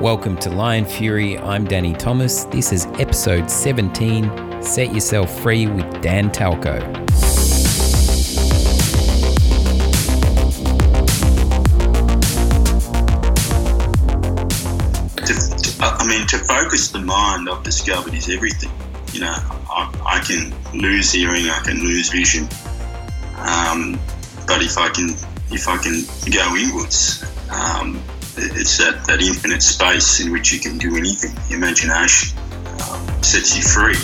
Welcome to Lion Fury. I'm Danny Thomas. This is episode 17 Set Yourself Free with Dan Talko. I mean, to focus the mind, I've discovered is everything. You know, I, I can lose hearing, I can lose vision, um, but if I can, if I can go inwards, it's that, that infinite space in which you can do anything. Imagination um, sets you free.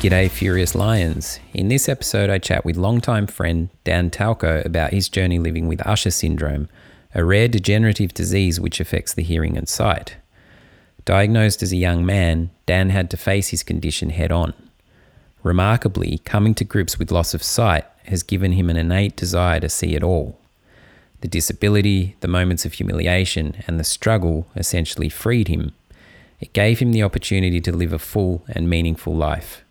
G'day, Furious Lions. In this episode, I chat with longtime friend Dan Talko about his journey living with Usher syndrome, a rare degenerative disease which affects the hearing and sight. Diagnosed as a young man, Dan had to face his condition head on. Remarkably, coming to grips with loss of sight has given him an innate desire to see it all. The disability, the moments of humiliation, and the struggle essentially freed him. It gave him the opportunity to live a full and meaningful life.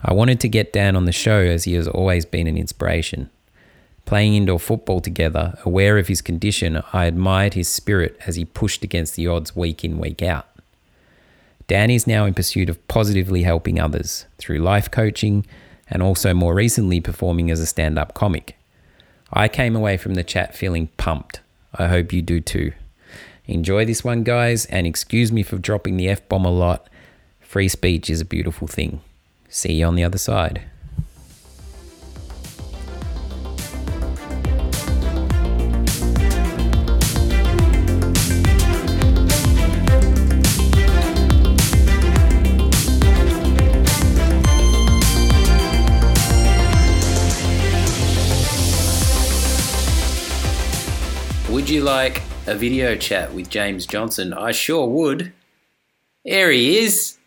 I wanted to get Dan on the show as he has always been an inspiration. Playing indoor football together, aware of his condition, I admired his spirit as he pushed against the odds week in, week out. Danny is now in pursuit of positively helping others through life coaching and also more recently performing as a stand up comic. I came away from the chat feeling pumped. I hope you do too. Enjoy this one, guys, and excuse me for dropping the F bomb a lot. Free speech is a beautiful thing. See you on the other side. You like a video chat with James Johnson? I sure would. There he is.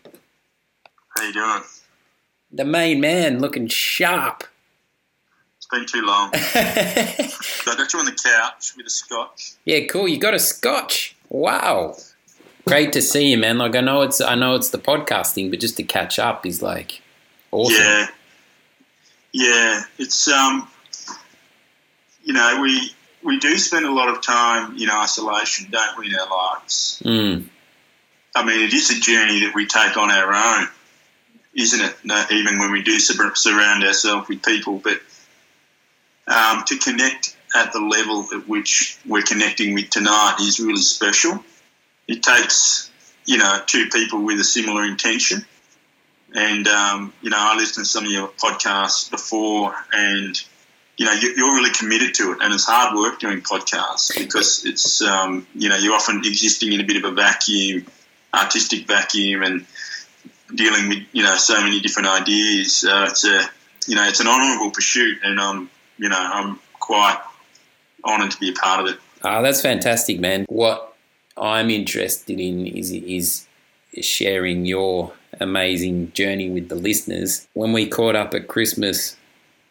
How you doing? The main man looking sharp. It's been too long. I got you on the couch with a scotch. Yeah, cool. You got a scotch. Wow. Great to see you, man. Like I know it's I know it's the podcasting, but just to catch up is like awesome. Yeah, yeah. It's um, you know, we we do spend a lot of time in isolation, don't we, in our lives? Mm. I mean, it is a journey that we take on our own, isn't it? No, even when we do surround ourselves with people, but um, to connect at the level at which we're connecting with tonight is really special. It takes, you know, two people with a similar intention. And, um, you know, I listened to some of your podcasts before and, you know, you- you're really committed to it. And it's hard work doing podcasts because it's, um, you know, you're often existing in a bit of a vacuum, artistic vacuum and dealing with, you know, so many different ideas. Uh, it's a, you know, it's an honourable pursuit and, um, you know, I'm quite honoured to be a part of it. Ah, that's fantastic, man. What I'm interested in is is sharing your amazing journey with the listeners. When we caught up at Christmas,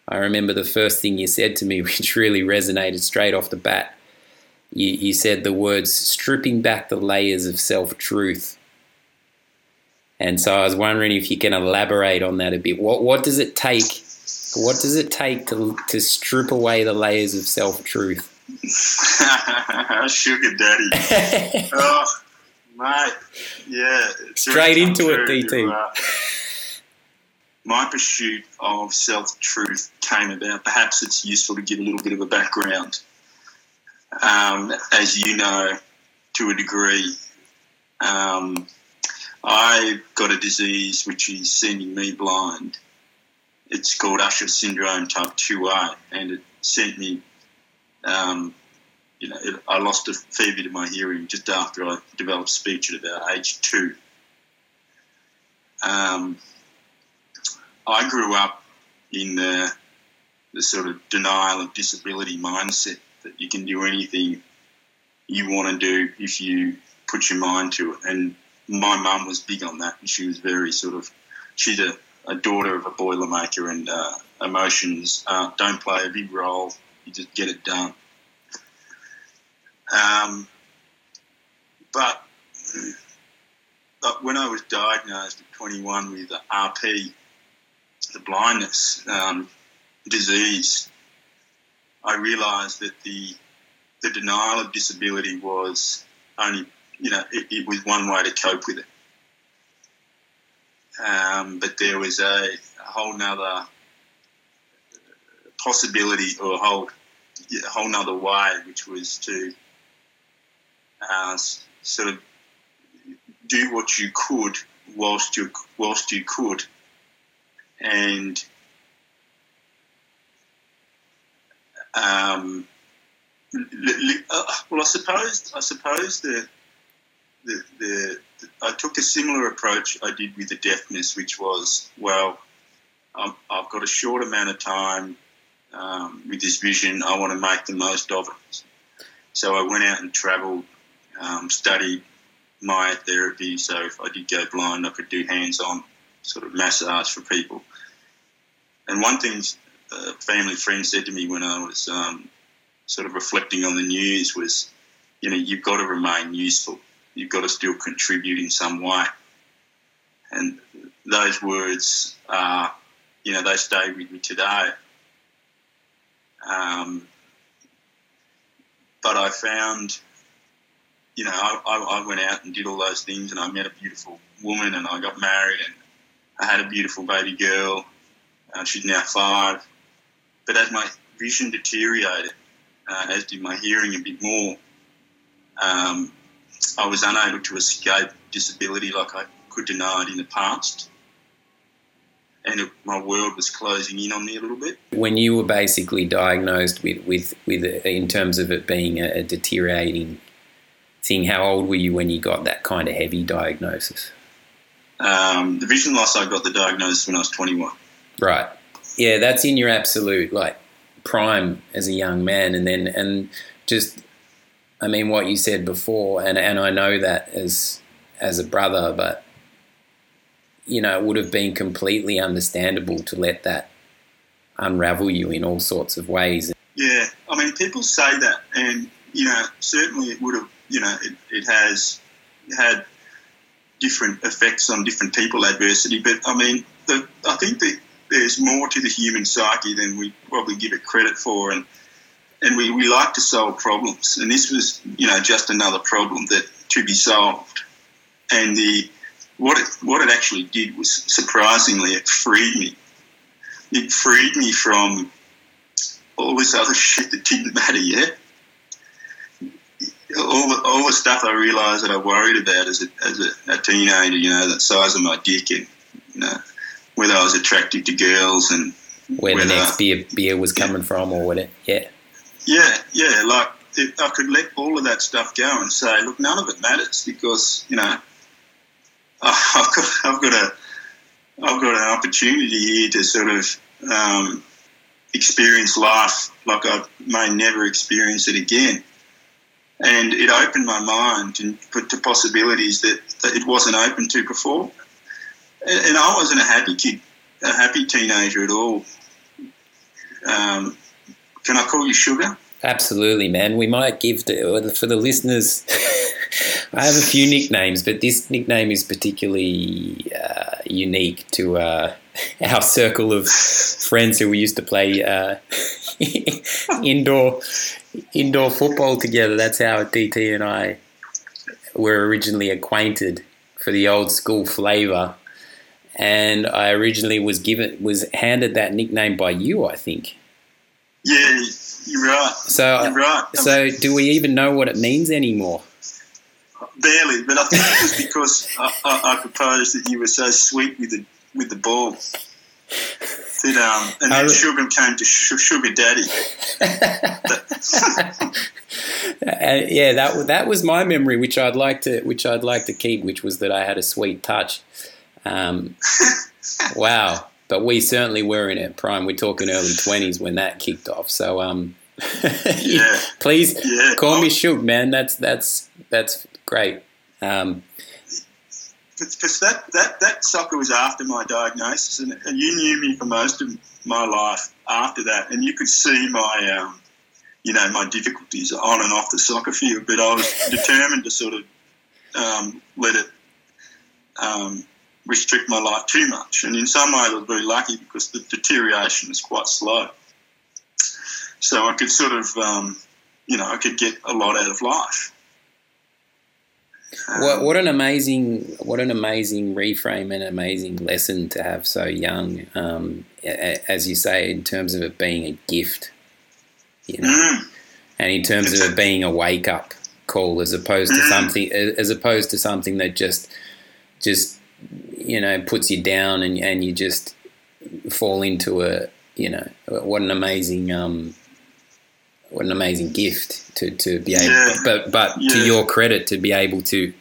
I remember the first thing you said to me, which really resonated straight off the bat. You, you said the words stripping back the layers of self truth. And so I was wondering if you can elaborate on that a bit. What what does it take? What does it take to to strip away the layers of self truth? Sugar daddy. oh, mate. Yeah. Straight into it, DT. My pursuit of self truth came about. Perhaps it's useful to give a little bit of a background. Um, as you know, to a degree, um, I got a disease which is sending me blind. It's called Usher syndrome type 2A, and it sent me um, you know, it, I lost a fair bit of my hearing just after I developed speech at about age two. Um, I grew up in the, the sort of denial of disability mindset that you can do anything you want to do if you put your mind to it. And my mum was big on that, and she was very sort of, she's a, a daughter of a boilermaker, and uh, emotions uh, don't play a big role. You just get it done. Um, but uh, when I was diagnosed at 21 with RP, the blindness um, disease, I realised that the the denial of disability was only, you know, it, it was one way to cope with it. Um, but there was a, a whole nother possibility or a whole, a whole nother way, which was to uh, sort of do what you could whilst you whilst you could, and um, uh, well, I suppose I suppose the, the, the the I took a similar approach I did with the deafness, which was well, I've got a short amount of time um, with this vision. I want to make the most of it. So I went out and travelled, um, studied myotherapy. So if I did go blind, I could do hands-on sort of massage for people. And one thing a family friend said to me when I was um, sort of reflecting on the news was, you know, you've got to remain useful. You've got to still contribute in some way. And those words are, you know, they stay with me today. Um, but I found, you know, I, I, went out and did all those things, and I met a beautiful woman, and I got married, and I had a beautiful baby girl. Uh, she's now five. But as my vision deteriorated, uh, as did my hearing a bit more, um, I was unable to escape disability like I could deny it in the past. And it, my world was closing in on me a little bit. When you were basically diagnosed with, with, with in terms of it being a deteriorating thing, how old were you when you got that kind of heavy diagnosis? Um, the vision loss, I got the diagnosis when I was 21. Right. Yeah, that's in your absolute like prime as a young man, and then and just, I mean, what you said before, and and I know that as as a brother, but you know, it would have been completely understandable to let that unravel you in all sorts of ways. Yeah, I mean, people say that, and you know, certainly it would have, you know, it, it has had different effects on different people, adversity. But I mean, the, I think that there's more to the human psyche than we probably give it credit for, and and we, we like to solve problems, and this was you know just another problem that to be solved, and the what it what it actually did was surprisingly it freed me. It freed me from all this other shit that didn't matter yet. All the, all the stuff I realised that I worried about as a, as a, a teenager, you know, the size of my dick and, you know, whether I was attracted to girls and where whether, the next beer beer was coming yeah. from or whatever. Yeah. Yeah, yeah. Like I could let all of that stuff go and say, look, none of it matters because you know I've got I've got a I've got an opportunity here to sort of um, experience life like I may never experience it again. And it opened my mind to possibilities that, that it wasn't open to before and I wasn't a happy kid, a happy teenager at all. Um, can I call you Sugar? Absolutely, man. We might give for the listeners. I have a few nicknames, but this nickname is particularly uh, unique to uh, our circle of friends who we used to play uh, indoor indoor football together. That's how DT and I were originally acquainted for the old school flavour and I originally was given was handed that nickname by you, I think. Yeah, you're right. So, you're right. So, do we even know what it means anymore? Barely, but I think it was because I, I, I, proposed that you were so sweet with the with the ball. That, um, and then Sugar came to Sugar Daddy. uh, yeah, that that was my memory, which I'd like to which I'd like to keep, which was that I had a sweet touch. Um, wow. But we certainly were in it prime. We're talking early 20s when that kicked off. So, um, yeah. please yeah. call me Shook, man. That's, that's, that's great. Um, because that, that, that soccer was after my diagnosis, and, and, you knew me for most of my life after that, and you could see my, um, you know, my difficulties on and off the soccer field. But I was determined to sort of um, let it um, restrict my life too much. And in some ways, I was very lucky because the deterioration was quite slow. So I could sort of, um, you know, I could get a lot out of life. Um, what, what an amazing what an amazing reframe and amazing lesson to have so young, um, as you say, in terms of it being a gift, you know, mm. and in terms of it being a wake up call as opposed to mm. something as opposed to something that just just you know puts you down and and you just fall into a you know what an amazing um, what an amazing gift to, to be able yeah. but but yeah. to your credit to be able to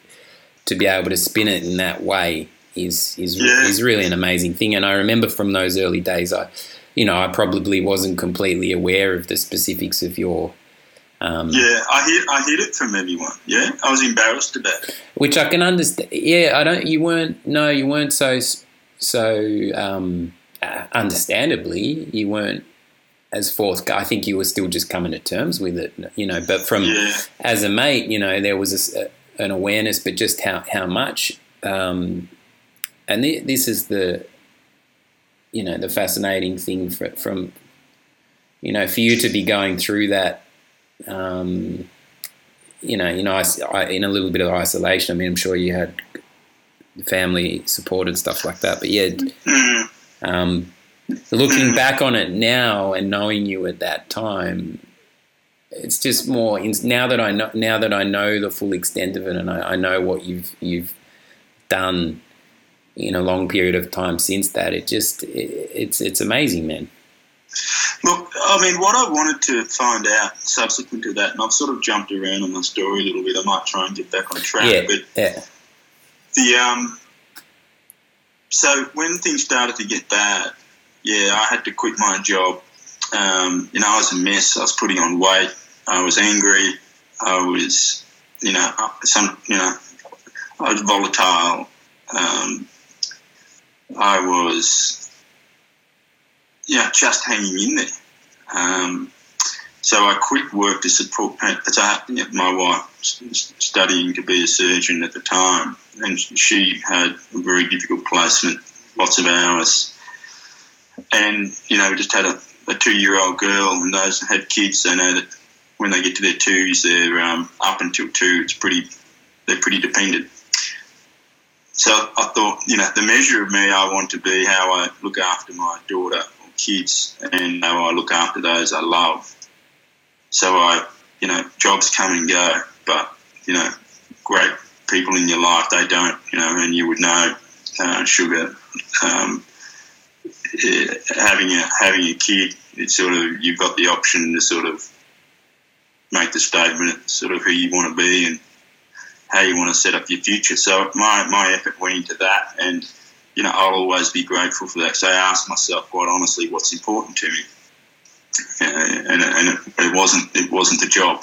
to be able to spin it in that way is is yeah. is really an amazing thing and I remember from those early days I you know I probably wasn't completely aware of the specifics of your um, yeah, I hear I heard it from everyone. Yeah, I was embarrassed about it. Which I can understand. Yeah, I don't. You weren't. No, you weren't so so. Um, uh, understandably, you weren't as fourth. I think you were still just coming to terms with it. You know, but from yeah. as a mate, you know, there was a, an awareness, but just how how much. Um, and th- this is the you know the fascinating thing for, from you know for you to be going through that um, you know, you know, in a little bit of isolation. I mean, I'm sure you had family support and stuff like that. But yeah, um, looking back on it now and knowing you at that time, it's just more now that I know now that I know the full extent of it, and I, I know what you've you've done in a long period of time since that. It just it, it's it's amazing, man. Look, I mean, what I wanted to find out subsequent to that, and I've sort of jumped around on the story a little bit. I might try and get back on track, yeah, but yeah. the um, so when things started to get bad, yeah, I had to quit my job. Um, you know, I was a mess. I was putting on weight. I was angry. I was, you know, some, you know, I was volatile. Um, I was yeah, just hanging in there. Um, so I quit work to support. My wife studying to be a surgeon at the time, and she had a very difficult placement, lots of hours, and you know, just had a, a two-year-old girl, and those that had kids, they know that when they get to their twos, they're um, up until two. It's pretty, they're pretty dependent. So I thought, you know, the measure of me I want to be how I look after my daughter or kids and how I look after those I love. So I, you know, jobs come and go, but you know, great people in your life they don't, you know, and you would know, uh, sugar. Um, having a having a kid, it's sort of you've got the option to sort of make the statement, sort of who you want to be and how you want to set up your future. So my my effort went into that and you know, I'll always be grateful for that. So I ask myself quite honestly, what's important to me, uh, and, and it, it, wasn't it wasn't the job.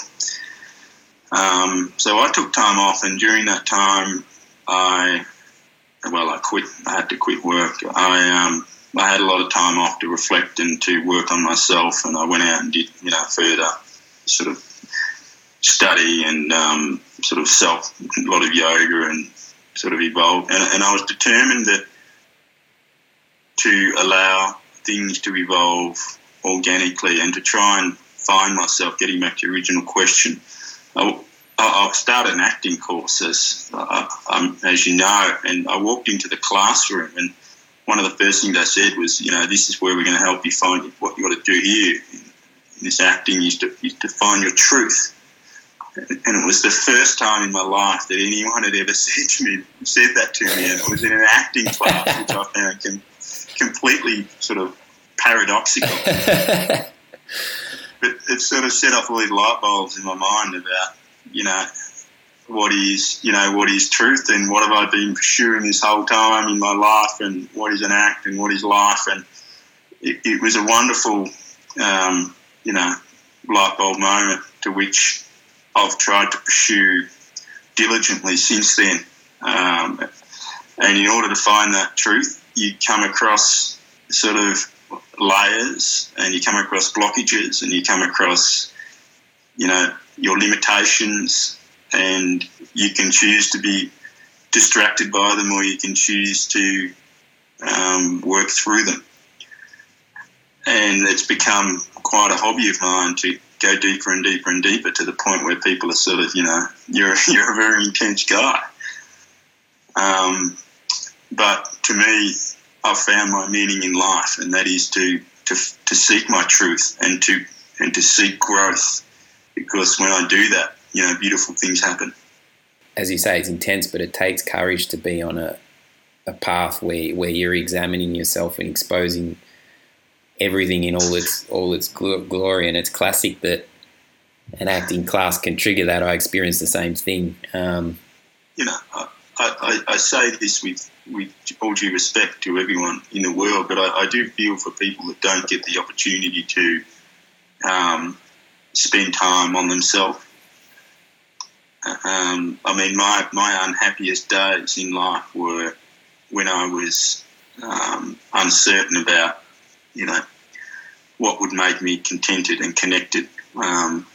Um, so I took time off, and during that time, I well, I quit. I had to quit work. I um, I had a lot of time off to reflect and to work on myself, and I went out and did you know further sort of study and um, sort of self a lot of yoga and sort of evolved. And, and I was determined that to allow things to evolve organically and to try and find myself, getting back to your original question. I, I started an acting course, as, uh, um, as you know, and I walked into the classroom and one of the first things I said was, you know, this is where we're going to help you find what you got to do here. In this acting is to, is to find your truth. And it was the first time in my life that anyone had ever said to me, said that to me, and it was in an acting class, which I found completely sort of paradoxical. but it sort of set off all these light bulbs in my mind about, you know, what is, you know, what is truth and what have I been pursuing this whole time in my life and what is an act and what is life. And it, it was a wonderful, um, you know, light bulb moment to which I've tried to pursue diligently since then. Um, and in order to find that truth, you come across sort of layers and you come across blockages and you come across, you know, your limitations and you can choose to be distracted by them or you can choose to um, work through them. And it's become quite a hobby of mine to go deeper and deeper and deeper to the point where people are sort of, you know, you're, you're a very intense guy. Um, but to me, I've found my meaning in life, and that is to, to, to seek my truth and to, and to seek growth. Because when I do that, you know, beautiful things happen. As you say, it's intense, but it takes courage to be on a, a path where, where you're examining yourself and exposing everything in all its all its glory. And it's classic that an acting class can trigger that. I experienced the same thing. Um, you know, I, I, I, say this with with all due respect to everyone in the world, but I, I do feel for people that don't get the opportunity to um, spend time on themselves. Um, I mean, my, my unhappiest days in life were when I was um, uncertain about, you know, what would make me contented and connected. Um,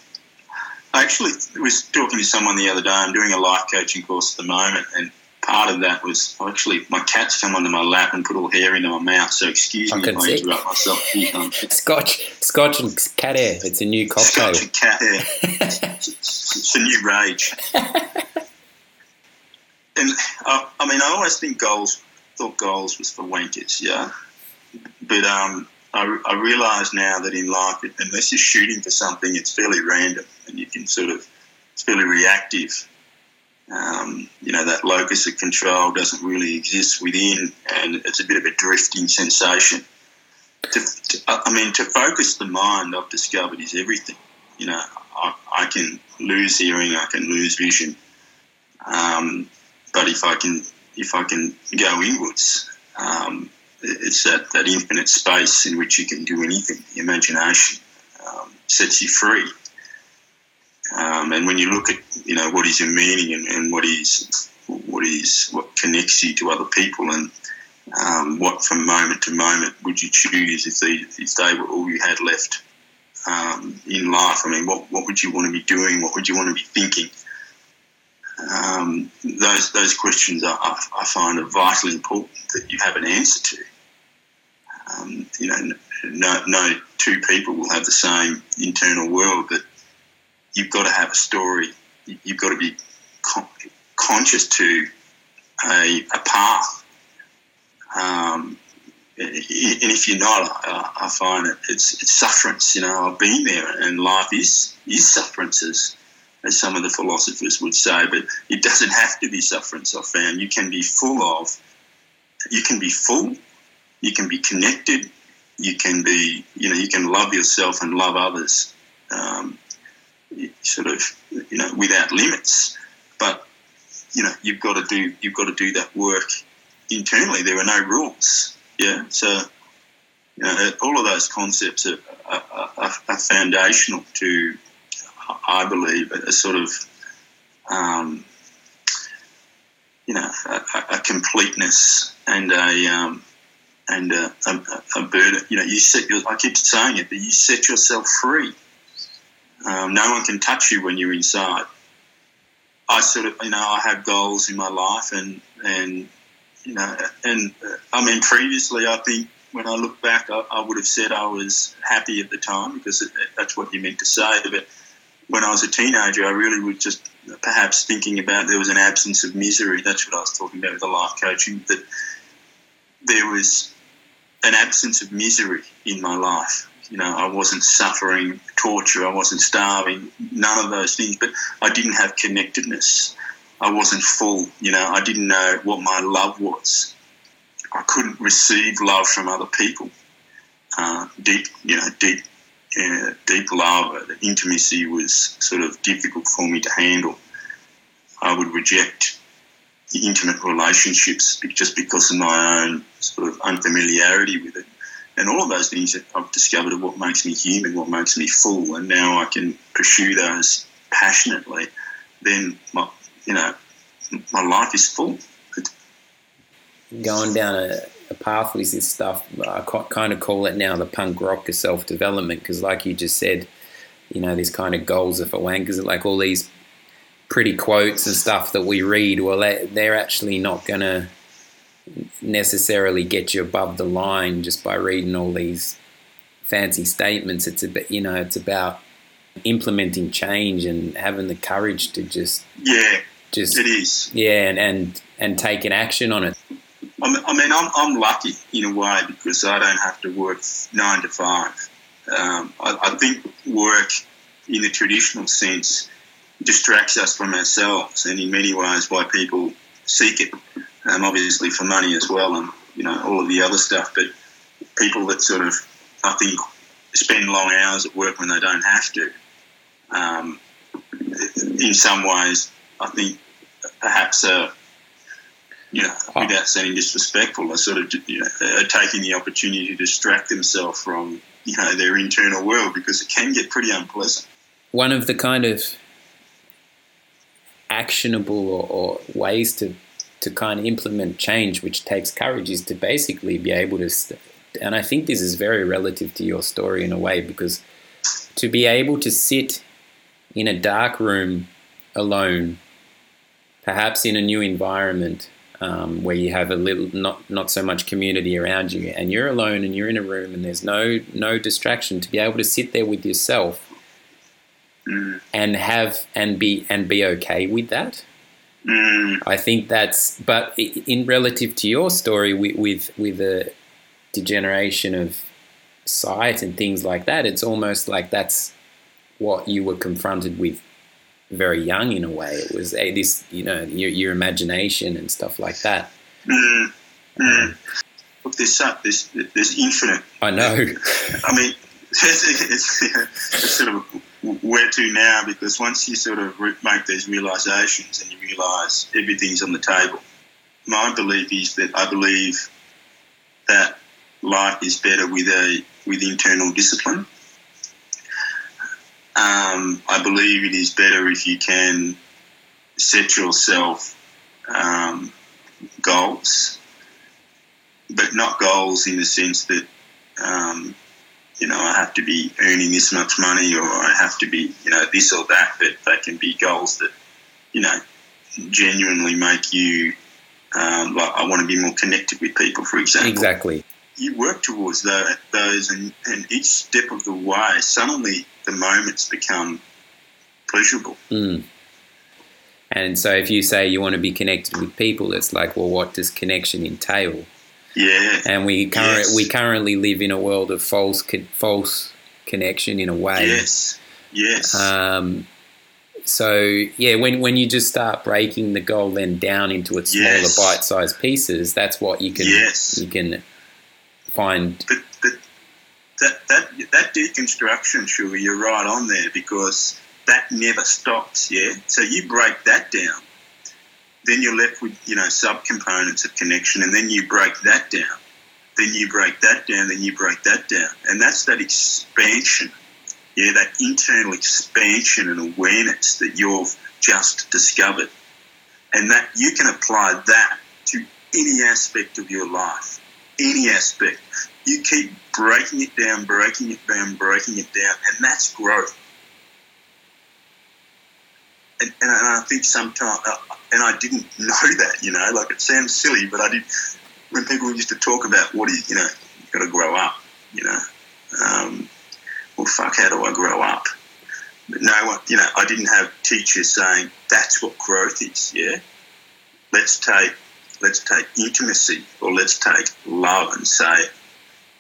I actually was talking to someone the other day. I'm doing a life coaching course at the moment, and part of that was actually my cat's come onto my lap and put all hair into my mouth. So excuse me if I interrupt myself. Scotch, Scotch and cat hair. It's a new cocktail. Scotch and cat hair. it's, it's a new rage. and I, I mean, I always think goals thought goals was for wankers, yeah. But um, I, I realise now that in life, unless you're shooting for something, it's fairly random and you can sort of, it's fairly reactive. Um, you know, that locus of control doesn't really exist within and it's a bit of a drifting sensation. To, to, I mean, to focus the mind, I've discovered, is everything. You know, I, I can lose hearing, I can lose vision. Um, but if I can if I can go inwards, um, it's that, that infinite space in which you can do anything. The imagination um, sets you free. Um, and when you look at you know what is your meaning and, and what is what is what connects you to other people and um, what from moment to moment would you choose if they if they were all you had left um, in life? I mean, what what would you want to be doing? What would you want to be thinking? um, those those questions are, I find are vitally important that you have an answer to. Um, you know, no, no two people will have the same internal world, but you've got to have a story. You've got to be con- conscious to a, a path. Um, and if you're not, I, I find it, it's, it's sufferance. You know, I've been there, and life is is sufferances as some of the philosophers would say, but it doesn't have to be sufferance. I found you can be full of, you can be full, you can be connected, you can be, you know, you can love yourself and love others, um, sort of, you know, without limits. But you know, you've got to do, you've got to do that work internally. There are no rules. Yeah, so. You know, all of those concepts are, are, are, foundational to I believe, a, sort of, um, you know, a, a, completeness and a um, and a, a, a, burden. You know, you set your. I keep saying it, but you set yourself free. Um, no one can touch you when you're inside. I sort of, you know, I have goals in my life, and and you know, and uh, I mean, previously, I think when I look back, I, I, would have said I was happy at the time because it, that's what you meant to say. But when I was a teenager, I really was just perhaps thinking about there was an absence of misery. That's what I was talking about with the life coaching. That there was an absence of misery in my life. You know, I wasn't suffering torture. I wasn't starving. None of those things. But I didn't have connectedness. I wasn't full. You know, I didn't know what my love was. I couldn't receive love from other people. Uh, deep, you know, deep uh, deep love, the intimacy was sort of difficult for me to handle. I would reject intimate relationships just because of my own sort of unfamiliarity with it. And all of those things that I've discovered are what makes me human, what makes me full. And now I can pursue those passionately. Then, my, you know, my life is full. Going down a a path with this stuff. I kind of call it now the punk rock of self development because, like you just said, you know, these kind of goals are for wankers. Like all these pretty quotes and stuff that we read, well, they're actually not going to necessarily get you above the line just by reading all these fancy statements. It's a bit, you know, it's about implementing change and having the courage to just yeah, just it is yeah, and and and taking action on it. I mean, I'm, I'm lucky in a way because I don't have to work nine to five. Um, I, I think work in the traditional sense distracts us from ourselves, and in many ways, why people seek it. Um, obviously, for money as well, and you know all of the other stuff. But people that sort of, I think, spend long hours at work when they don't have to. Um, in some ways, I think perhaps, uh, you know, without sounding disrespectful, are sort of you know, are taking the opportunity to distract themselves from you know their internal world because it can get pretty unpleasant. One of the kind of actionable or, or ways to to kind of implement change, which takes courage, is to basically be able to. St- and I think this is very relative to your story in a way because to be able to sit in a dark room alone, perhaps in a new environment um, where you have a little not not so much community around you, and you're alone and you're in a room and there's no no distraction, to be able to sit there with yourself mm. and have and be and be okay with that. Mm. I think that's, but in relative to your story with with, with the degeneration of sight and things like that, it's almost like that's what you were confronted with very young in a way. It was a, this, you know, your, your imagination and stuff like that. Mm. Mm. Look, there's, there's, there's infinite. I know. I mean, it's, it's, it's sort of where to now because once you sort of make these realizations and you realize everything's on the table, my belief is that I believe that life is better with a with internal discipline. Um, I believe it is better if you can set yourself um, goals, but not goals in the sense that um, you know, I have to be earning this much money or I have to be, you know, this or that, but they can be goals that, you know, genuinely make you, um, like, I want to be more connected with people, for example. Exactly. You work towards those, and, and each step of the way, suddenly the moments become pleasurable. Mm. And so if you say you want to be connected with people, it's like, well, what does connection entail? Yeah. And we current, yes. we currently live in a world of false false connection in a way. Yes. Yes. Um, so yeah, when when you just start breaking the goal then down into its smaller Yes. bite-sized pieces, that's what you can Yes. you can find. but but that that that deconstruction, sure, you're right on there because that never stops. Yeah, so you break that down, then you're left with you know subcomponents of connection, and then you break that down, then you break that down, then you break that down, and that's that expansion. Yeah, that internal expansion and awareness that you've just discovered, and that you can apply that to any aspect of your life, any aspect. You keep breaking it down, breaking it down, breaking it down, and that's growth. And, and I think sometimes, uh, and I didn't know that, you know, like it sounds silly, but I did. When people used to talk about what what is, you know, you've got to grow up, you know, um, well, fuck, how do I grow up? But no one, you know, I didn't have teachers saying that's what growth is. Yeah, let's take let's take intimacy or let's take love and say,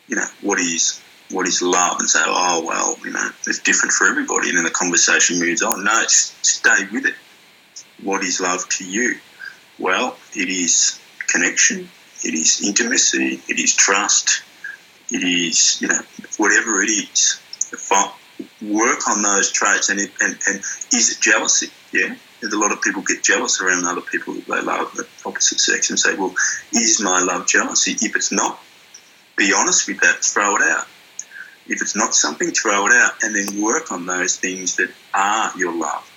you know, what is what is love and say, oh well, you know, it's different for everybody, and then the conversation moves on. No, stay with it. What is love to you? Well, it is connection, it is intimacy, it is trust, it is you know whatever it is. Work on those traits, and, it, and and is it jealousy? Yeah, a lot of people get jealous around other people that they love the opposite sex, and say, well, is my love jealousy? If it's not, be honest with that. Throw it out. If it's not something, throw it out, and then work on those things that are your love.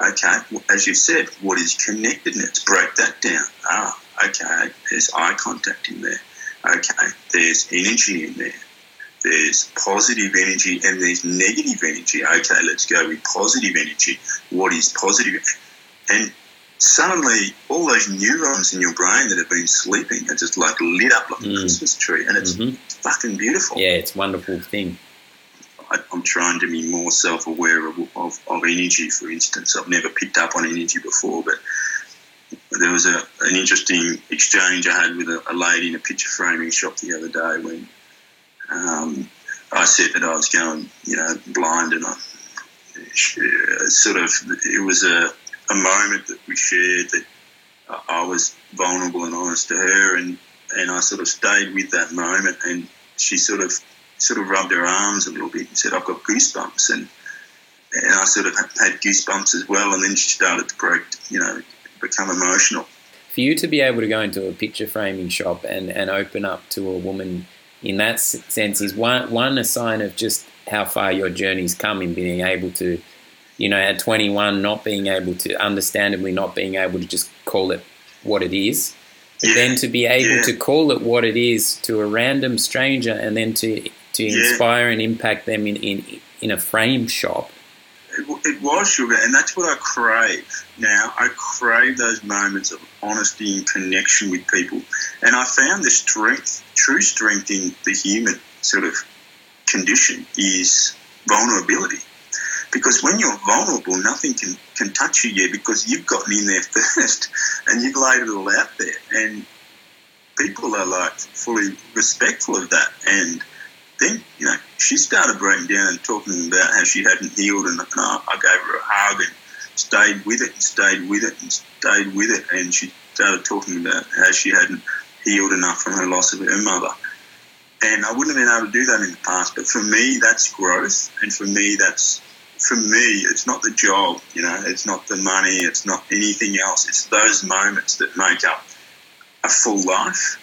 Okay, as you said, what is connectedness? Break that down. Ah, okay, there's eye contact in there. Okay, there's energy in there. There's positive energy and there's negative energy. Okay, let's go with positive energy. What is positive? and suddenly all those neurons in your brain that have been sleeping are just like lit up like Mm. a Christmas tree, and it's Mhm. fucking beautiful. Yeah, it's a wonderful thing. I, I'm trying to be more self-aware of, of, of energy. For instance, I've never picked up on energy before, but there was a, an interesting exchange I had with a, a lady in a picture framing shop the other day when um, I said that I was going, you know, blind, and I she, uh, sort of it was a, a moment that we shared that I- was vulnerable and honest to her, and and I sort of stayed with that moment, and she sort of sort of rubbed her arms a little bit and said, "I've got goosebumps," and and I sort of had goosebumps as well, and then she started to break, you know, become emotional. For you to be able to go into a picture framing shop and, and open up to a woman in that sense is one one a sign of just how far your journey's come in being able to, you know, at 21 not being able to, understandably not being able to just call it what it is. But Yeah, then to be able yeah. to call it what it is to a random stranger and then to to Yeah. inspire and impact them in, in, in a frame shop. It, it was sugar, and that's what I crave now. I crave those moments of honesty and connection with people, and I found the strength, true strength in the human sort of condition is vulnerability. Because when you're vulnerable, nothing can, can touch you yet because you've gotten in there first and you've laid it all out there. And people are like fully respectful of that. And then, you know, she started breaking down and talking about how she hadn't healed, and, and I, I gave her a hug and stayed with it and stayed with it and stayed with it. And she started talking about how she hadn't healed enough from her loss of her mother. And I wouldn't have been able to do that in the past, but for me, that's growth, and for me, that's for me, it's not the job, you know, it's not the money, it's not anything else. It's those moments that make up a full life.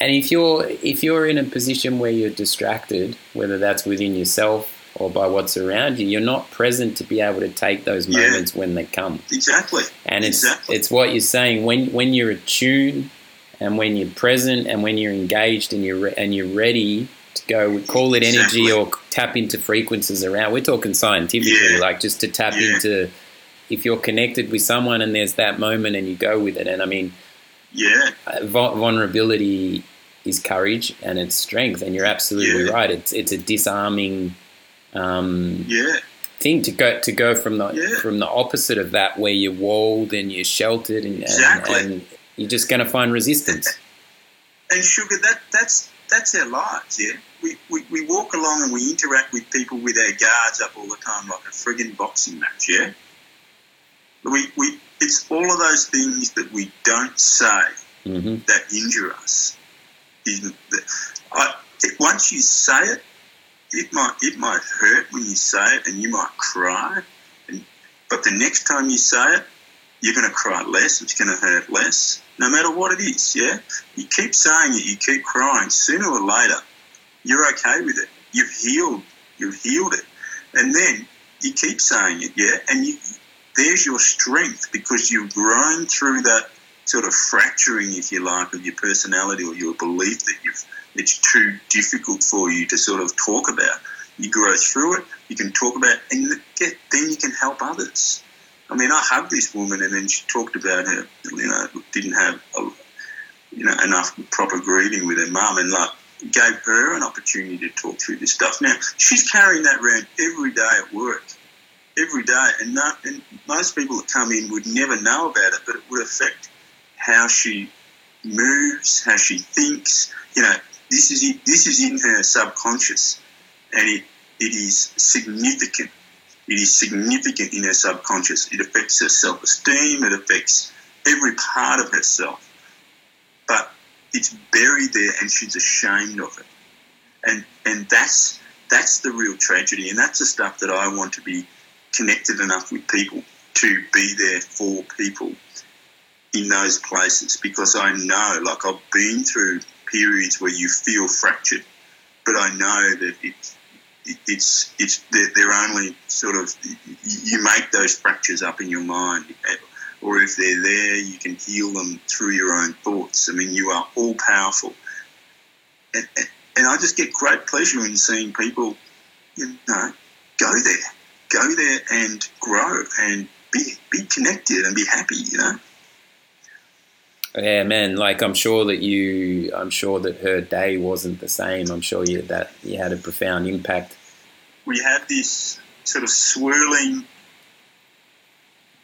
And if you're if you're in a position where you're distracted, whether that's within yourself or by what's around you, you're not present to be able to take those Yeah. moments when they come. Exactly. And it's Exactly. it's what you're saying when when you're attuned and when you're present and when you're engaged and you're re- and you're ready to go. We call it energy Exactly. or tap into frequencies around. We're talking scientifically, Yeah. like just to tap Yeah. into. If you're connected with someone and there's that moment and you go with it, and I mean, Yeah. uh, vulnerability is courage and it's strength, and you're absolutely Yeah. right. It's it's a disarming um, Yeah. thing to go to go from the Yeah. from the opposite of that, where you're walled and you're sheltered, and, Exactly. and, and you're just going to find resistance. And sugar, that that's that's our lives, yeah. We, we, we walk along and we interact with people with our guards up all the time like a friggin' boxing match, yeah? We, we it's all of those things that we don't say hmm that injure us. I, once you say it, it might it might hurt when you say it, and you might cry. And, but the next time you say it, you're going to cry less. It's going to hurt less, no matter what it is. Yeah, you keep saying it, you keep crying. Sooner or later, you're okay with it. You've healed. You've healed it, and then you keep saying it. Yeah, and you there's your strength because you've grown through that sort of fracturing, if you like, of your personality or your belief that you've it's too difficult for you to sort of talk about. You grow through it, you can talk about it, and then you can help others. I mean, I hugged this woman, and then she talked about her, you know, didn't have, a, you know, enough proper grieving with her mum, and like gave her an opportunity to talk through this stuff. Now she's carrying that around every day at work, every day, and, no, and most people that come in would never know about it, but it would affect how she moves, how she thinks. You know, this is in, this is in her subconscious, and it it is significant. It is significant in her subconscious. It affects her self esteem. It affects every part of herself, but it's buried there, and she's ashamed of it. And and that's that's the real tragedy, and that's the stuff that I want to be connected enough with people to be there for people in those places because I know, like I've been through periods where you feel fractured, but I know that it's it, it's it's they're, only sort of you make those fractures up in your mind, or if they're there, you can heal them through your own thoughts. I mean, you are all powerful, and, and I just get great pleasure in seeing people, you know, go there, go there and grow and be be connected and be happy. You know. Yeah, man. Like I'm sure that you, I'm sure that her day wasn't the same. I'm sure you that you had a profound impact. We have this sort of swirling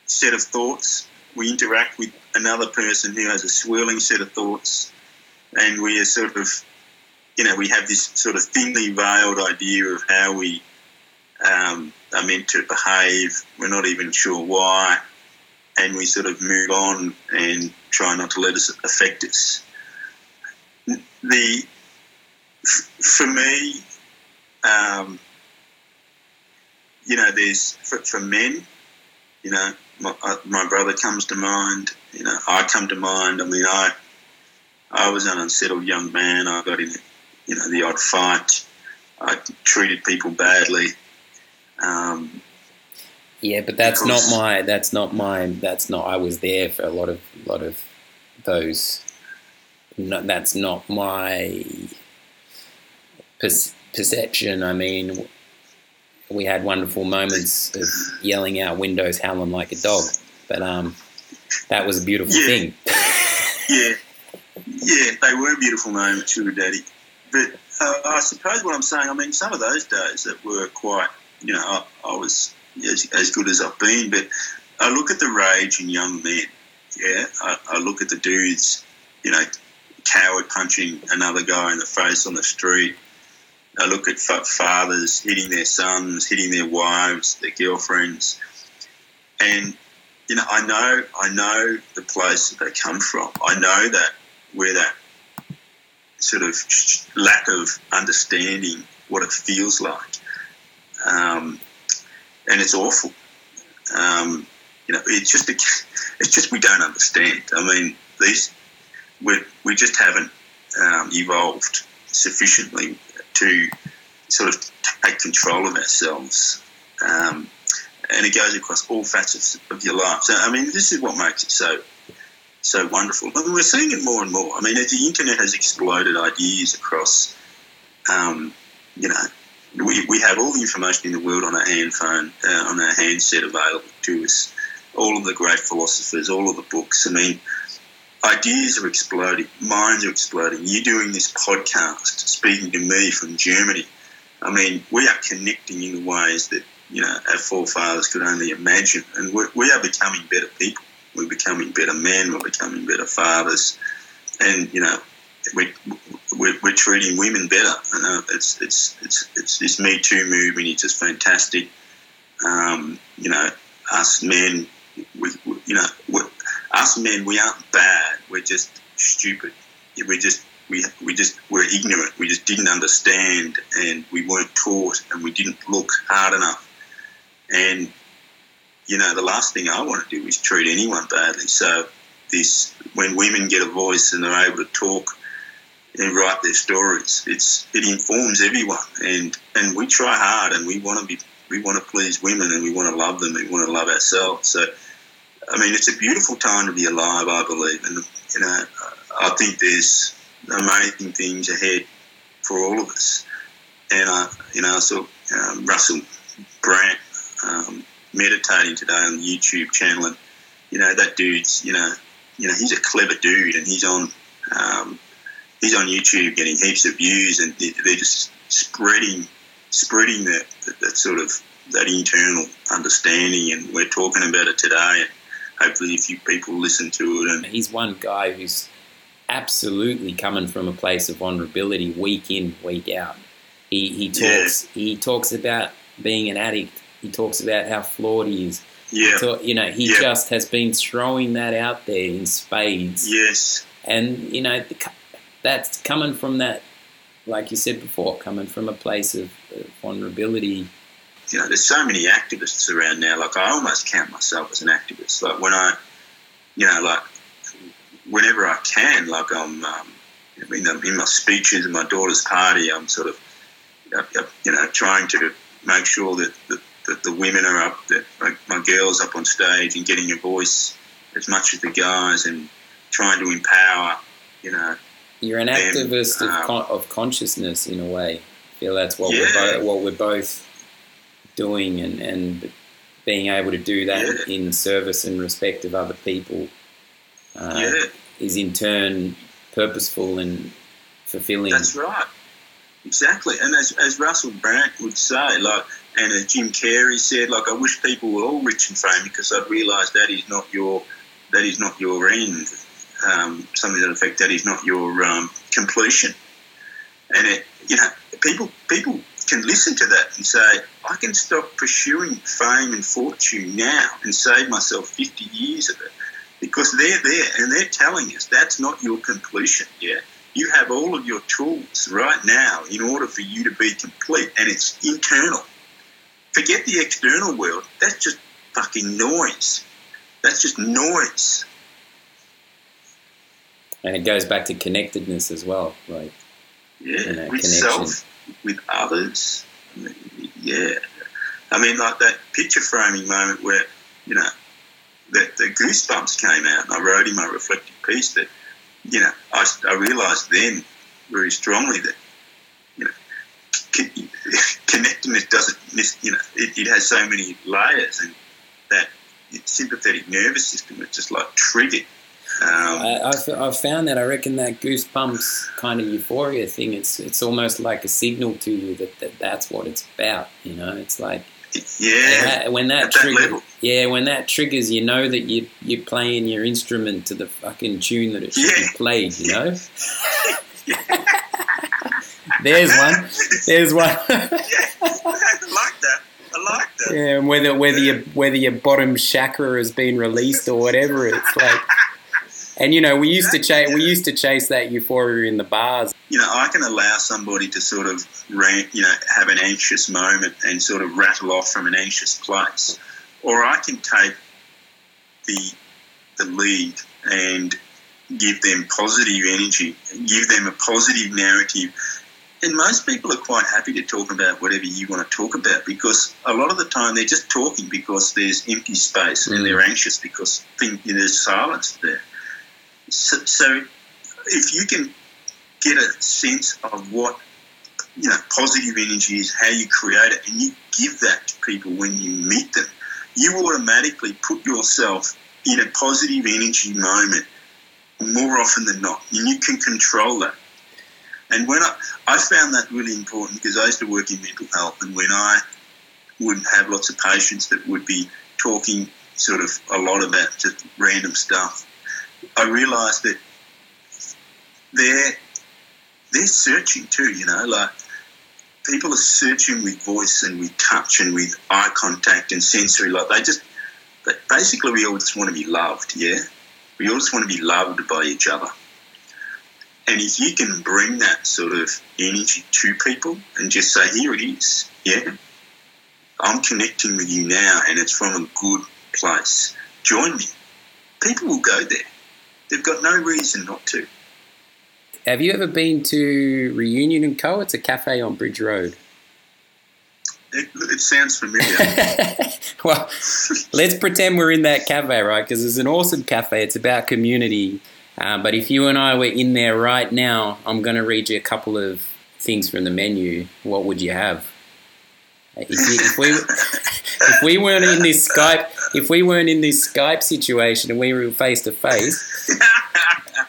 set of thoughts. We interact with another person who has a swirling set of thoughts, and we are sort of, you know, we have this sort of thinly veiled idea of how we um, are meant to behave. We're not even sure why, and we sort of move on and try not to let it affect us. The for me, um, you know, there's for, for men, you know, my, uh, my, brother comes to mind. You know, I come to mind. I mean, I I was an unsettled young man. I got in, you know, the odd fight. I treated people badly. Um, yeah, but that's not my. That's not my. That's not. I was there for a lot of lot of those. No, that's not my per- perception. I mean, we had wonderful moments of yelling out windows, howling like a dog. But um, that was a beautiful yeah. thing. yeah, yeah, they were beautiful moments, sugar daddy. But uh, I suppose what I'm saying, I mean, some of those days that were quite, you know, I, I was as, as good as I've been, but I look at the rage in young men. Yeah, I, I look at the dudes, you know, coward punching another guy in the face on the street I look at fathers hitting their sons, hitting their wives, their girlfriends, and you know, I know, I know the place that they come from. I know that where that sort of lack of understanding what it feels like, um, and it's awful. Um, you know, it's just it's just we don't understand. I mean, these we we just haven't um, evolved sufficiently to sort of take control of ourselves. Um, and it goes across all facets of your life. So, I mean, this is what makes it so so wonderful. I mean, we're seeing it more and more. I mean, as the internet has exploded ideas across, um, you know, we, we have all the information in the world on our handphone, uh, on our handset available to us. All of the great philosophers, all of the books. I mean, ideas are exploding, minds are exploding. You're doing this podcast, speaking to me from Germany. I mean, we are connecting in ways that you know our forefathers could only imagine, and we're, we are becoming better people. We're becoming better men. We're becoming better fathers, and you know, we, we're, we're treating women better. It's it's it's it's this Me Too movement. It's just fantastic. Um, you know, us men, we, we you know, us men, we aren't bad. We're just stupid. We're just we we just were ignorant. We just didn't understand, and we weren't taught, and we didn't look hard enough. And you know, the last thing I want to do is treat anyone badly. So this, when women get a voice and they're able to talk and write their stories, it's it informs everyone, and and we try hard, and we want to be we want to please women, and we want to love them, and we want to love ourselves. So I mean, it's a beautiful time to be alive, I believe, and you know, I think there's amazing things ahead for all of us. And I, you know, I saw um, Russell Brand um, meditating today on the YouTube channel, and you know that dude's, you know, you know, he's a clever dude, and he's on, um, he's on YouTube getting heaps of views, and they're just spreading, spreading that, that, that sort of that internal understanding, and we're talking about it today. And, hopefully a few people listen to it. And he's one guy who's absolutely coming from a place of vulnerability, week in, week out. He he talks yeah. he talks about being an addict. He talks about how flawed he is. Yeah, talk, you know, he yeah. just has been throwing that out there in spades. Yes, and you know that's coming from that, like you said before, coming from a place of, of vulnerability you know, there's so many activists around now. Like I almost count myself as an activist. Like when I, you know, like whenever I can, like I'm, um, in, in my speeches at my daughter's party, I'm sort of, you know, trying to make sure that, that, that the women are up, that my girls up on stage and getting a voice as much as the guys, and trying to empower, you know. You're an activist um, of, con- of consciousness in a way. I feel that's what yeah. we're bo- what we're both doing and, and being able to do that Yeah. in service and respect of other people uh, yeah, is in turn purposeful and fulfilling. that's right. Exactly. And as, as Russell Brand would say, like, and as Jim Carrey said, like, I wish people were all rich and famous because I'd realise that is not your that is not your end. Um, something that effect. That is not your um, completion. And it, you know, people people can listen to that and say, I can stop pursuing fame and fortune now and save myself 50 years of it because they're there and they're telling us that's not your completion. Yeah, you have all of your tools right now in order for you to be complete, and it's internal. Forget the external world. That's just fucking noise. That's just noise. And it goes back to connectedness as well. Like, Yeah, with connection. self, with others. I mean, Yeah, I mean, like that picture framing moment where you know that the goosebumps came out, and I wrote in my reflective piece that you know I, I realised then very strongly that you know connectedness doesn't miss, you know it, it has so many layers, and that sympathetic nervous system is just like triggered. Um, I, I've, I've found that I reckon that goosebumps kind of euphoria thing. It's it's almost like a signal to you that, that that's what it's about. You know, it's like yeah, that- when that at that yeah, when that triggers, you know that you you're playing your instrument to the fucking tune that it should be played. You know. There's one. There's one. yeah, I like that. I like that. yeah, and whether whether your whether your bottom chakra has been released or whatever, it's like. And you know, we used to chase we used to chase that euphoria in the bars. you know, I can allow somebody to sort of, rant, you know, have an anxious moment and sort of rattle off from an anxious place, or I can take the the lead and give them positive energy, give them a positive narrative. And most people are quite happy to talk about whatever you want to talk about because a lot of the time they're just talking because there's empty space Mm. and they're anxious because think, there's silence there. So, so if you can get a sense of what you know positive energy is, how you create it, and you give that to people when you meet them, you automatically put yourself in a positive energy moment more often than not, and you can control that. And when I, I found that really important because I used to work in mental health, and when I wouldn't have lots of patients that would be talking sort of a lot about just random stuff, I realised that they're they're searching too. You know, like people are searching with voice and with touch and with eye contact and sensory. Like they just, basically, we all just want to be loved. Yeah, we all just want to be loved by each other. And if you can bring that sort of energy to people and just say, "Here it is," yeah, I'm connecting with you now, and it's from a good place. Join me. People will go there. They've got no reason not to. Have you ever been to Reunion and Co? It's a cafe on Bridge Road. It, it sounds familiar. well, let's pretend we're in that cafe, right? Because it's an awesome cafe. It's about community. Uh, but if you and I were in there right now, I'm going to read you a couple of things from the menu. What would you have? If, you, if we if we weren't in this Skype if we weren't in this Skype situation and we were face to face,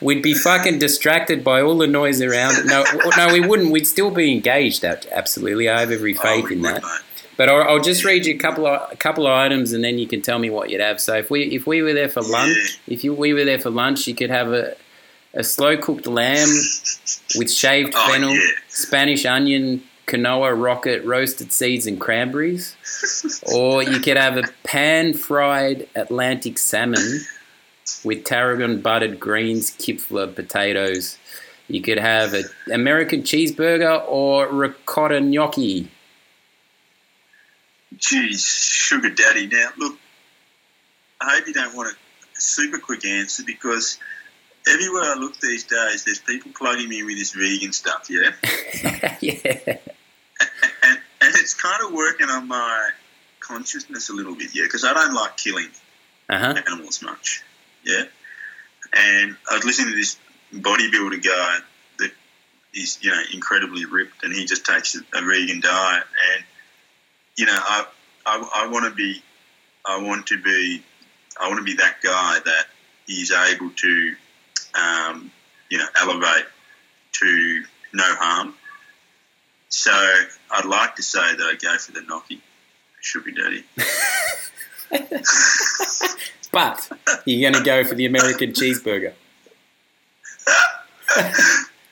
we'd be fucking distracted by all the noise around. No, no, we wouldn't. We'd still be engaged. Absolutely, I have every Oh, faith we in that. mate. But I'll, I'll just read you a couple of a couple of items, and then you can tell me what you'd have. So if we if we were there for lunch, if you we were there for lunch, you could have a a slow cooked lamb with shaved Oh, fennel, yeah. Spanish onion, quinoa, rocket, roasted seeds, and cranberries. or you could have a pan fried Atlantic salmon with tarragon buttered greens, kipfler, potatoes. You could have an American cheeseburger or ricotta gnocchi. Geez, sugar daddy. Now, look, I hope you don't want a super quick answer because everywhere I look these days, there's people plugging me with this vegan stuff, yeah? yeah. And, and it's kind of working on my consciousness a little bit, yeah? Because I don't like killing Uh huh. animals much, yeah? And I was listening to this bodybuilder guy that is, you know, incredibly ripped and he just takes a, a vegan diet. And, you know, I, I, I want to be I want to be, I want to be that guy that is able to, um, you know, elevate to no harm. So I'd like to say that I go for the Gnocchi. Should be dirty. but you're going to go for the American cheeseburger.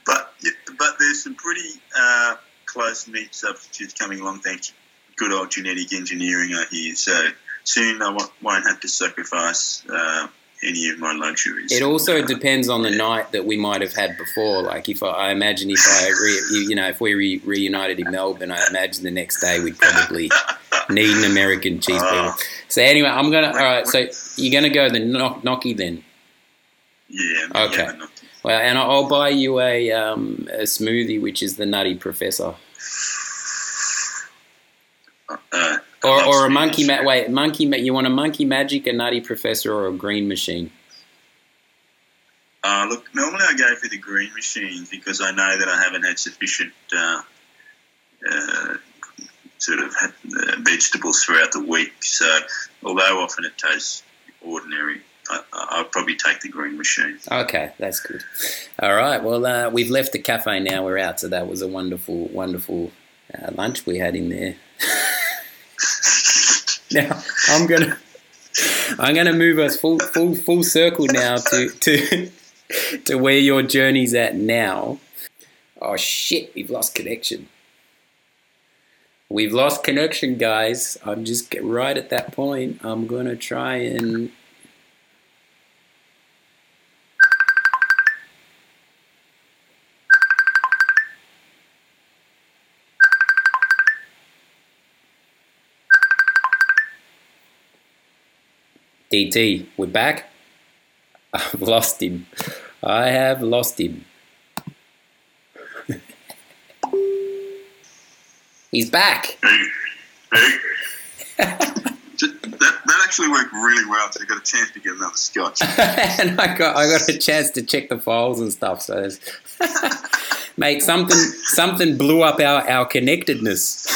but but there's some pretty uh, close meat substitutes coming along. Thanks, good old genetic engineering, I hear. So soon I won't have to sacrifice uh, any of my luxuries. It also depends on the night that we might have had before. Like if I, I imagine if I re, you know if we re, reunited in Melbourne, I imagine the next day we'd probably need an American cheeseburger. Oh. So anyway, I'm gonna. All right, so you're gonna go the gnocchi then. Yeah. Okay. Yeah, well, and I'll buy you a um, a smoothie, which is the Nutty Professor. Uh, or, or a monkey ma- wait monkey ma- you want a monkey magic a nutty professor or a green machine uh, look normally I go for the green machine because I know that I haven't had sufficient uh, uh, sort of uh, vegetables throughout the week so although often it tastes ordinary I, will probably take the green machine. Okay, that's good. All right, well, uh, we've left the cafe now. We're out, so that was a wonderful, wonderful uh, lunch we had in there. now I'm gonna I'm gonna move us full full full circle now to to to where your journey's at now. Oh shit, we've lost connection. We've lost connection, guys. I'm just right at that point. I'm gonna try and DT, we're back. I've lost him. I have lost him. He's back. Hey, hey. that, that actually worked really well. So I got a chance to get another scotch, and I got I got a chance to check the files and stuff. So, mate, something something blew up our, our connectedness.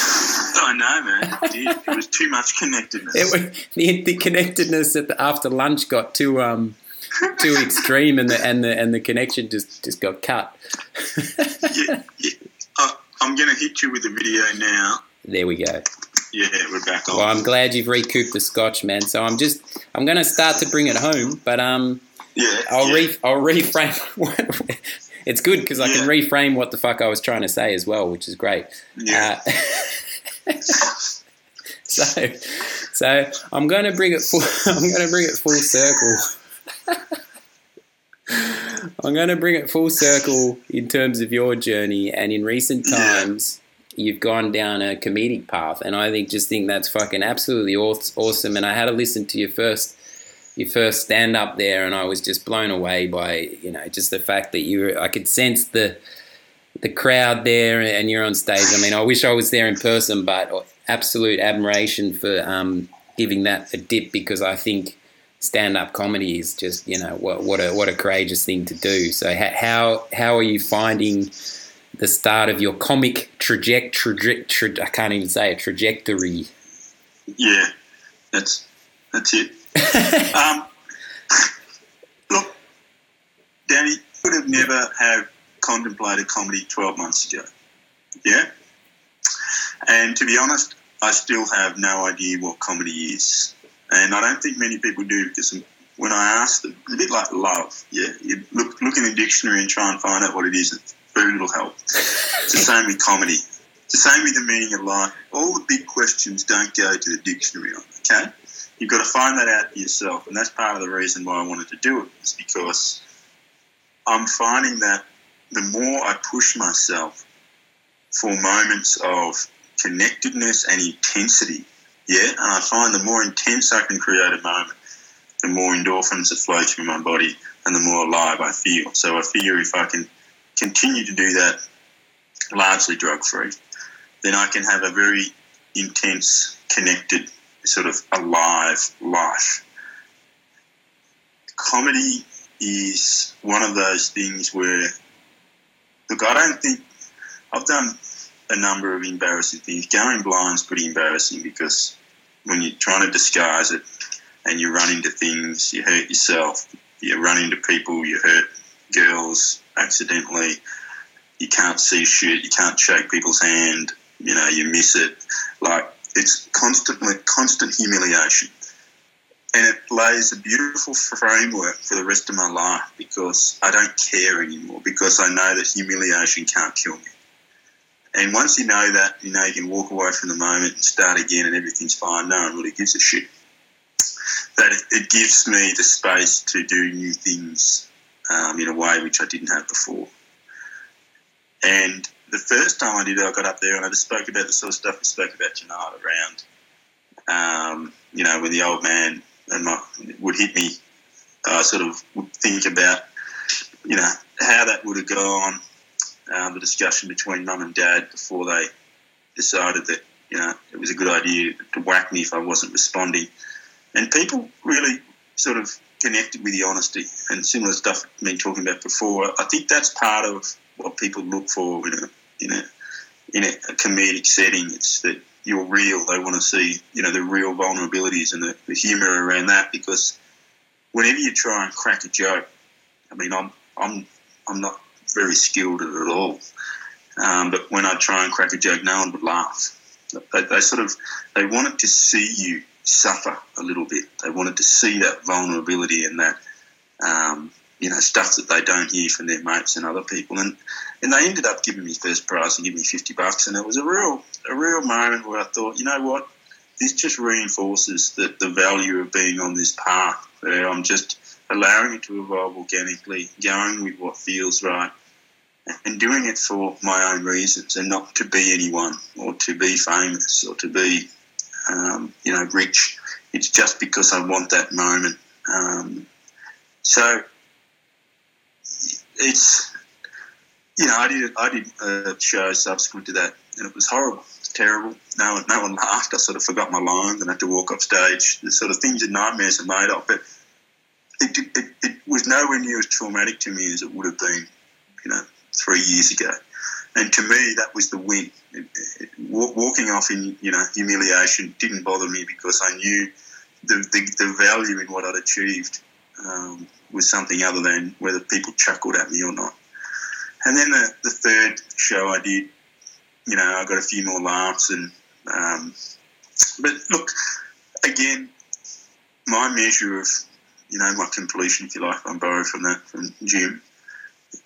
I know, man. It, it was too much connectedness. It was, the, the connectedness at the, after lunch got too um too extreme, and the and the and the connection just just got cut. yeah, yeah. Uh, I'm going to hit you with the video now. There we go. Yeah, we're back on. Well, I'm glad you've recouped the scotch, man. So I'm just I'm going to start to bring it home, but um, yeah, I'll yeah. re I'll reframe. it's good because I can reframe what the fuck I was trying to say as well, which is great. Yeah. Uh, so, so I'm going to bring it full. I'm going to bring it full circle. I'm going to bring it full circle in terms of your journey, and in recent times. You've gone down a comedic path, and I think just think that's fucking absolutely awesome. And I had to listen to your first your first stand up there, and I was just blown away by you know just the fact that you I could sense the the crowd there and you're on stage. I mean, I wish I was there in person, but absolute admiration for um, giving that a dip because I think stand up comedy is just you know what what a what a courageous thing to do. So how how are you finding the start of your comic trajectory? Tra- I can't even say a trajectory. Yeah, that's that's it. um, look, Danny could have never have contemplated comedy 12 months ago. Yeah? And to be honest, I still have no idea what comedy is. And I don't think many people do because when I ask them, a bit like love, yeah, you look, look in the dictionary and try and find out what it is, It's food will help. It's the same with comedy. It's the same with the meaning of life. All the big questions don't go to the dictionary, okay? You've got to find that out for yourself. And that's part of the reason why I wanted to do it, is because I'm finding that the more I push myself for moments of connectedness and intensity, yeah, and I find the more intense I can create a moment, the more endorphins that flow through my body and the more alive I feel. So I figure if I can continue to do that largely drug free, then I can have a very intense, connected, sort of alive life. Comedy is one of those things where Look, I don't think I've done a number of embarrassing things. Going blind is pretty embarrassing because when you're trying to disguise it and you run into things, you hurt yourself, you run into people, you hurt girls accidentally, you can't see shit, you can't shake people's hand, you know, you miss it. Like it's constantly constant humiliation. And it lays a beautiful framework for the rest of my life because I don't care anymore, because I know that humiliation can't kill me. And once you know that, you know you can walk away from the moment and start again and everything's fine. No one really gives a shit. That it, gives me the space to do new things um, in a way which I didn't have before. And the first time I did it, I got up there and I just spoke about the sort of stuff we spoke about tonight around, um, you know, when the old man and my, would hit me, I sort of would think about, you know, how that would have gone, um, the discussion between mum and dad before they decided that, you know, it was a good idea to whack me if I wasn't responding. And people really sort of connected with the honesty and similar stuff I've been talking about before. I think that's part of what people look for in a in a in a, comedic setting. It's that you're real. They want to see you know the real vulnerabilities and the, the humour around that because whenever you try and crack a joke, I mean I'm I'm I'm not very skilled at it at all. Um, but when I try and crack a joke, no one would laugh. They, they sort of they wanted to see you suffer a little bit. They wanted to see that vulnerability and that um, you know stuff that they don't hear from their mates and other people. And and they ended up giving me first prize and giving me fifty bucks. And it was a real a real moment where I thought, you know what, this just reinforces the, the value of being on this path where I'm just allowing it to evolve organically, going with what feels right. And doing it for my own reasons and not to be anyone or to be famous or to be um, you know, rich. It's just because I want that moment. Um, so it's you know I did I did a show subsequent to that and it was horrible. It's terrible. No one no one laughed. I sort of forgot my lines and had to walk off stage. The sort of things that nightmares are made of. But it, it, it was nowhere near as traumatic to me as it would have been, you know, three years ago. And to me, that was the win. It, it, walking off in you know humiliation didn't bother me because I knew the, the, the value in what I'd achieved um, was something other than whether people chuckled at me or not. And then the, the third show I did, you know, I got a few more laughs and um, but look, again, my measure of you know my completion, if you like, I'm borrowed from that from Jim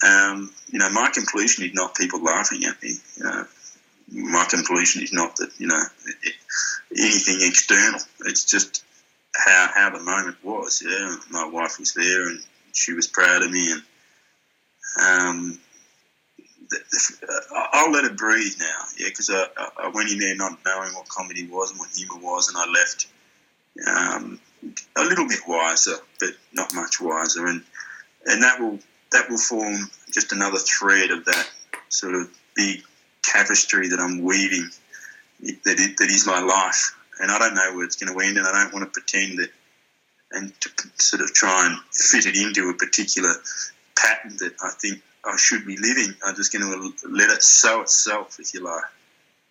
um, you know, my completion is not people laughing at me. You know, my completion is not that you know anything external. It's just how how the moment was. Yeah, my wife was there and she was proud of me, and um, I'll let it breathe now. Yeah, because I, I went in there not knowing what comedy was and what humour was, and I left um, a little bit wiser, but not much wiser, and and that will that will form just another thread of that sort of big tapestry that I'm weaving that, that is my life. And I don't know where it's going to end, and I don't want to pretend that and to sort of try and fit it into a particular pattern that I think I should be living. I'm just going to let it sew itself, if you like.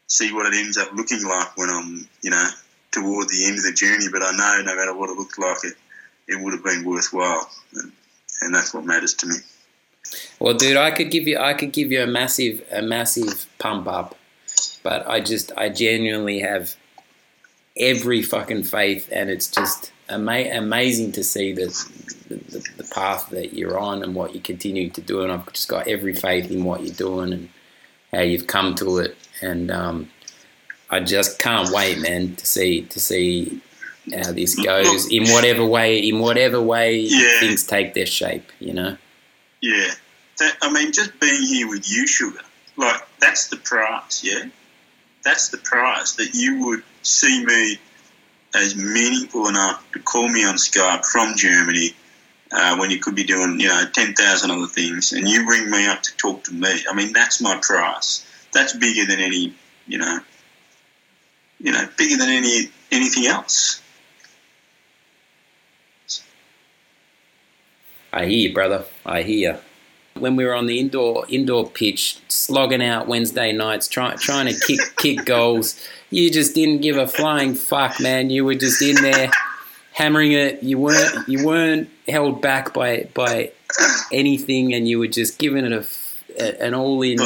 See what it ends up looking like when I'm, you know, toward the end of the journey. But I know no matter what it looked like, it, it would have been worthwhile. And, and that's what matters to me. Well, dude, I could give you I could give you a massive a massive pump up, but I just I genuinely have every fucking faith, and it's just ama- amazing to see the, the, the path that you're on and what you continue to do, and I've just got every faith in what you're doing and how you've come to it, and um, I just can't wait, man, to see to see how this goes in whatever way in whatever way yeah. things take their shape, you know. Yeah, that, I mean, just being here with you, Sugar, like that's the prize. Yeah, that's the prize that you would see me as meaningful enough to call me on Skype from Germany uh, when you could be doing, you know, 10,000 other things and you ring me up to talk to me. I mean, that's my price. That's bigger than any, you know, you know, bigger than any anything else. I hear you, brother. I hear you. When we were on the indoor indoor pitch, slogging out Wednesday nights, trying trying to kick kick goals. You just didn't give a flying fuck, man. You were just in there hammering it. You weren't you weren't held back by by anything, and you were just giving it a, a an all in.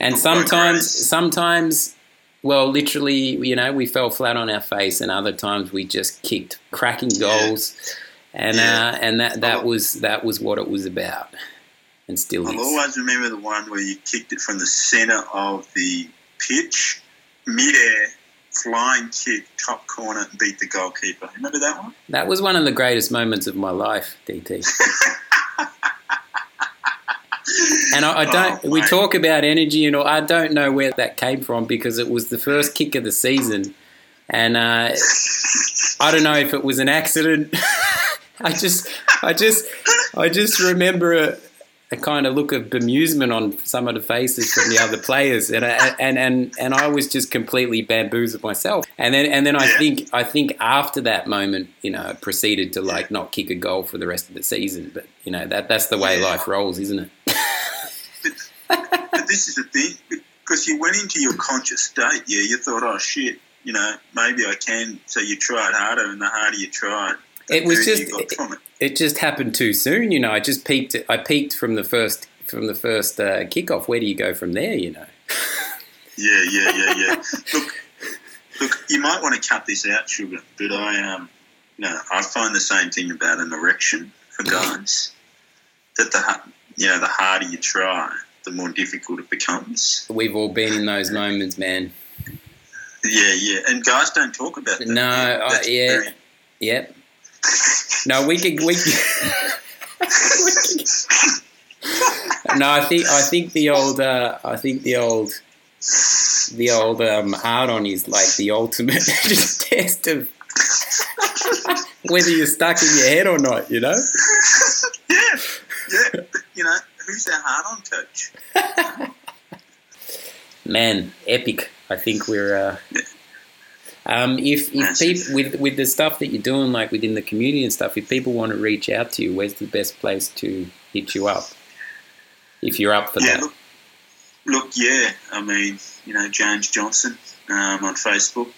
And sometimes sometimes. Well, literally, you know, we fell flat on our face, and other times we just kicked cracking goals, and Yeah. uh, and that that Oh. was that was what it was about, and still I'll is. always remember the one where you kicked it from the centre of the pitch, mid-air, flying kick, top corner, and beat the goalkeeper. Remember that one? That was one of the greatest moments of my life, DT. and I, I don't. Oh, we talk about energy, and all. I don't know where that came from because it was the first kick of the season, and uh, I don't know if it was an accident. I just, I just, I just remember a, a kind of look of bemusement on some of the faces from the other players, and I, and and and I was just completely bamboozled myself. And then and then I think I think after that moment, you know, I proceeded to like not kick a goal for the rest of the season. But you know that that's the way Yeah. life rolls, isn't it? But this is the thing, because you went into your conscious state. Yeah, you thought, oh shit, you know, maybe I can. So you tried harder, and the harder you tried, It was just it, It just happened too soon, you know. I just peaked. I peaked from the first from the first uh, kickoff. Where do you go from there? You know. Yeah, yeah, yeah, yeah. look, look, you might want to cut this out, sugar, but I um, no, I find the same thing about an erection for guys. that the you know the harder you try, the more difficult it becomes. We've all been in those moments, man. Yeah, yeah, and guys don't talk about that. No, I- yeah. very- Yep. No, we could. We no, I think I think the old uh, I think the old the old um, hard on is like the ultimate test of whether you're stuck in your head or not. You know. yeah, yeah. You know, who's our hard on coach? Man, epic! I think we're. Uh, um, if if people with with the stuff that you're doing, like within the community and stuff, if people want to reach out to you, where's the best place to hit you up? If you're up for Yeah, that, look, look, yeah. I mean, you know, James Johnson um, on Facebook.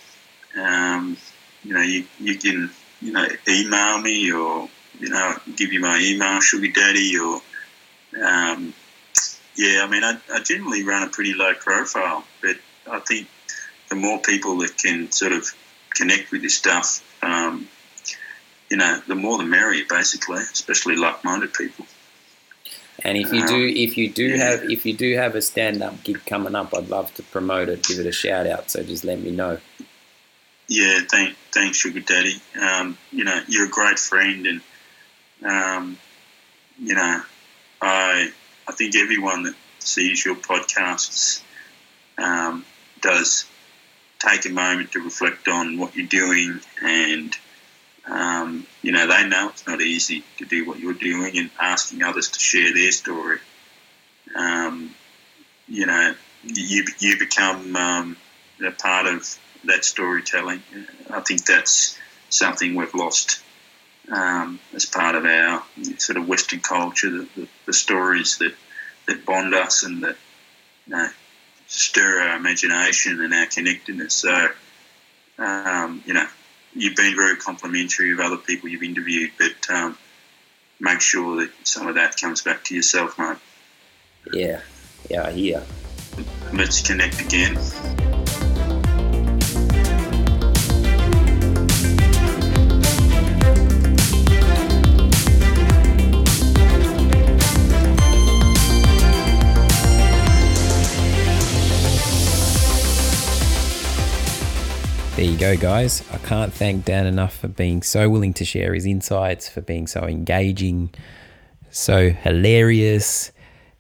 Um, you know, you, you can, you know, email me or, you know, give you my email, Sugar Daddy, or, um, yeah, I mean, I, I generally run a pretty low profile, but I think the more people that can sort of connect with this stuff, um, you know, the more the merrier, basically, especially like-minded people. and if you do, if you do Yeah. have, if you do have a stand-up gig coming up, I'd love to promote it, give it a shout out. So just let me know. Yeah, thank, thanks, Sugar Daddy. Um, you know, you're a great friend, and um, you know, I I think everyone that sees your podcasts um, does take a moment to reflect on what you're doing, and um, you know, they know it's not easy to do what you're doing, and asking others to share their story. Um, you know, you you become um, a part of that storytelling. I think that's something we've lost um, as part of our sort of Western culture. The, the, the stories that, that bond us and that you know, stir our imagination and our connectedness. So, um, you know, you've been very complimentary of other people you've interviewed, but um, make sure that some of that comes back to yourself, mate. Yeah, yeah, I hear. Let's connect again. There you go, guys. I can't thank Dan enough for being so willing to share his insights, for being so engaging, so hilarious.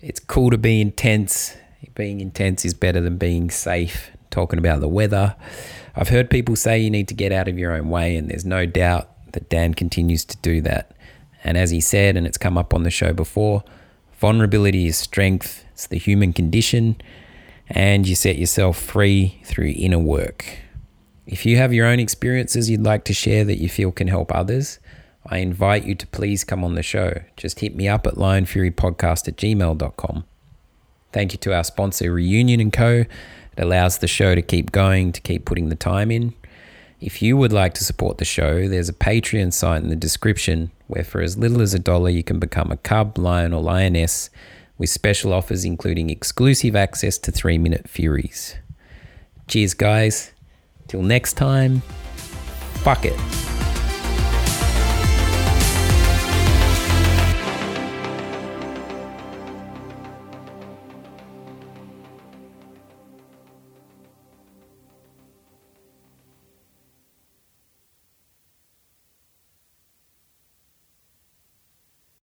It's cool to be intense. Being intense is better than being safe. Talking about the weather. I've heard people say you need to get out of your own way, and there's no doubt that Dan continues to do that. And as he said, and it's come up on the show before, vulnerability is strength, it's the human condition, and you set yourself free through inner work. If you have your own experiences you'd like to share that you feel can help others, I invite you to please come on the show. Just hit me up at lionfurypodcast at gmail.com. Thank you to our sponsor, Reunion & Co. It allows the show to keep going, to keep putting the time in. If you would like to support the show, there's a Patreon site in the description where for as little as a dollar you can become a cub, lion, or lioness with special offers including exclusive access to 3 Minute Furies. Cheers, guys. Till next time, fuck it.